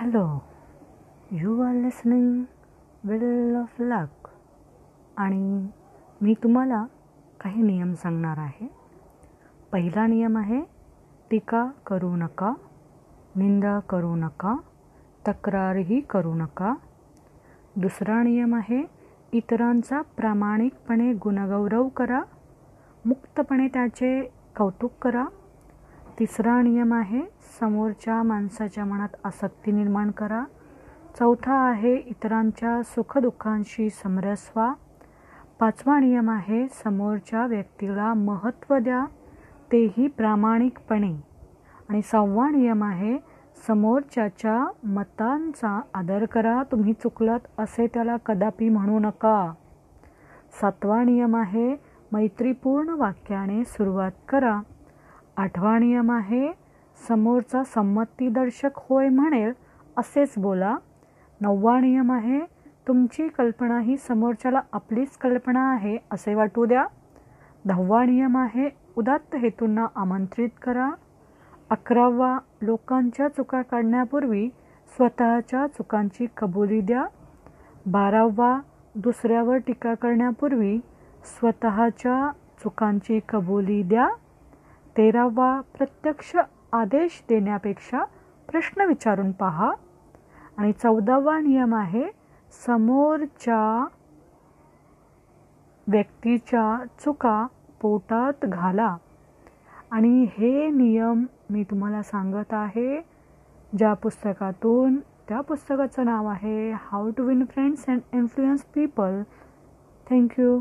Hello you are listening will of luck आणि मी तुम्हाला काही नियम सांगणार आहे. पहिला नियम आहे टीका करू नका निंदा करू नका तक्रारही करू नका. दुसरा नियम आहे इतरांचा प्रामाणिकपणे गुणगौरव करा मुक्तपणे त्याचे कौतुक करा. तिसरा नियम आहे समोरच्या माणसाच्या मनात आसक्ती निर्माण करा. चौथा आहे इतरांच्या सुखदुःखांशी समरस व्हा पाचवा नियम आहे समोरच्या व्यक्तीला महत्त्व द्या तेही प्रामाणिकपणे. आणि सहावा नियम आहे समोरच्याच्या मतांचा आदर करा तुम्ही चुकलात असे त्याला कदापि म्हणू नका. सातवा नियम आहे मैत्रीपूर्ण वाक्याने सुरुवात करा. आठवा नियम आहे समोरचा संमतीदर्शक होय म्हणेल असेच बोला. नववा नियम आहे तुमची कल्पना ही समोरच्याला आपलीच कल्पना आहे असे वाटू द्या. दहावा नियम आहे उदात्त हेतूंना आमंत्रित करा. अकरावा लोकांच्या चुका काढण्यापूर्वी स्वतःच्या चुकांची कबुली द्या. बारावा दुसऱ्यावर टीका करण्यापूर्वी स्वतःच्या चुकांची कबुली द्या. तेरावा प्रत्यक्ष आदेश देण्यापेक्षा प्रश्न विचारून पहा. आणि चौदावा नियम आहे समोरच्या व्यक्तीच्या चुका पोटात घाला. आणि हे नियम मी तुम्हाला सांगत आहे ज्या पुस्तकातून त्या पुस्तकाचं नाव आहे how to win friends and influence people thank you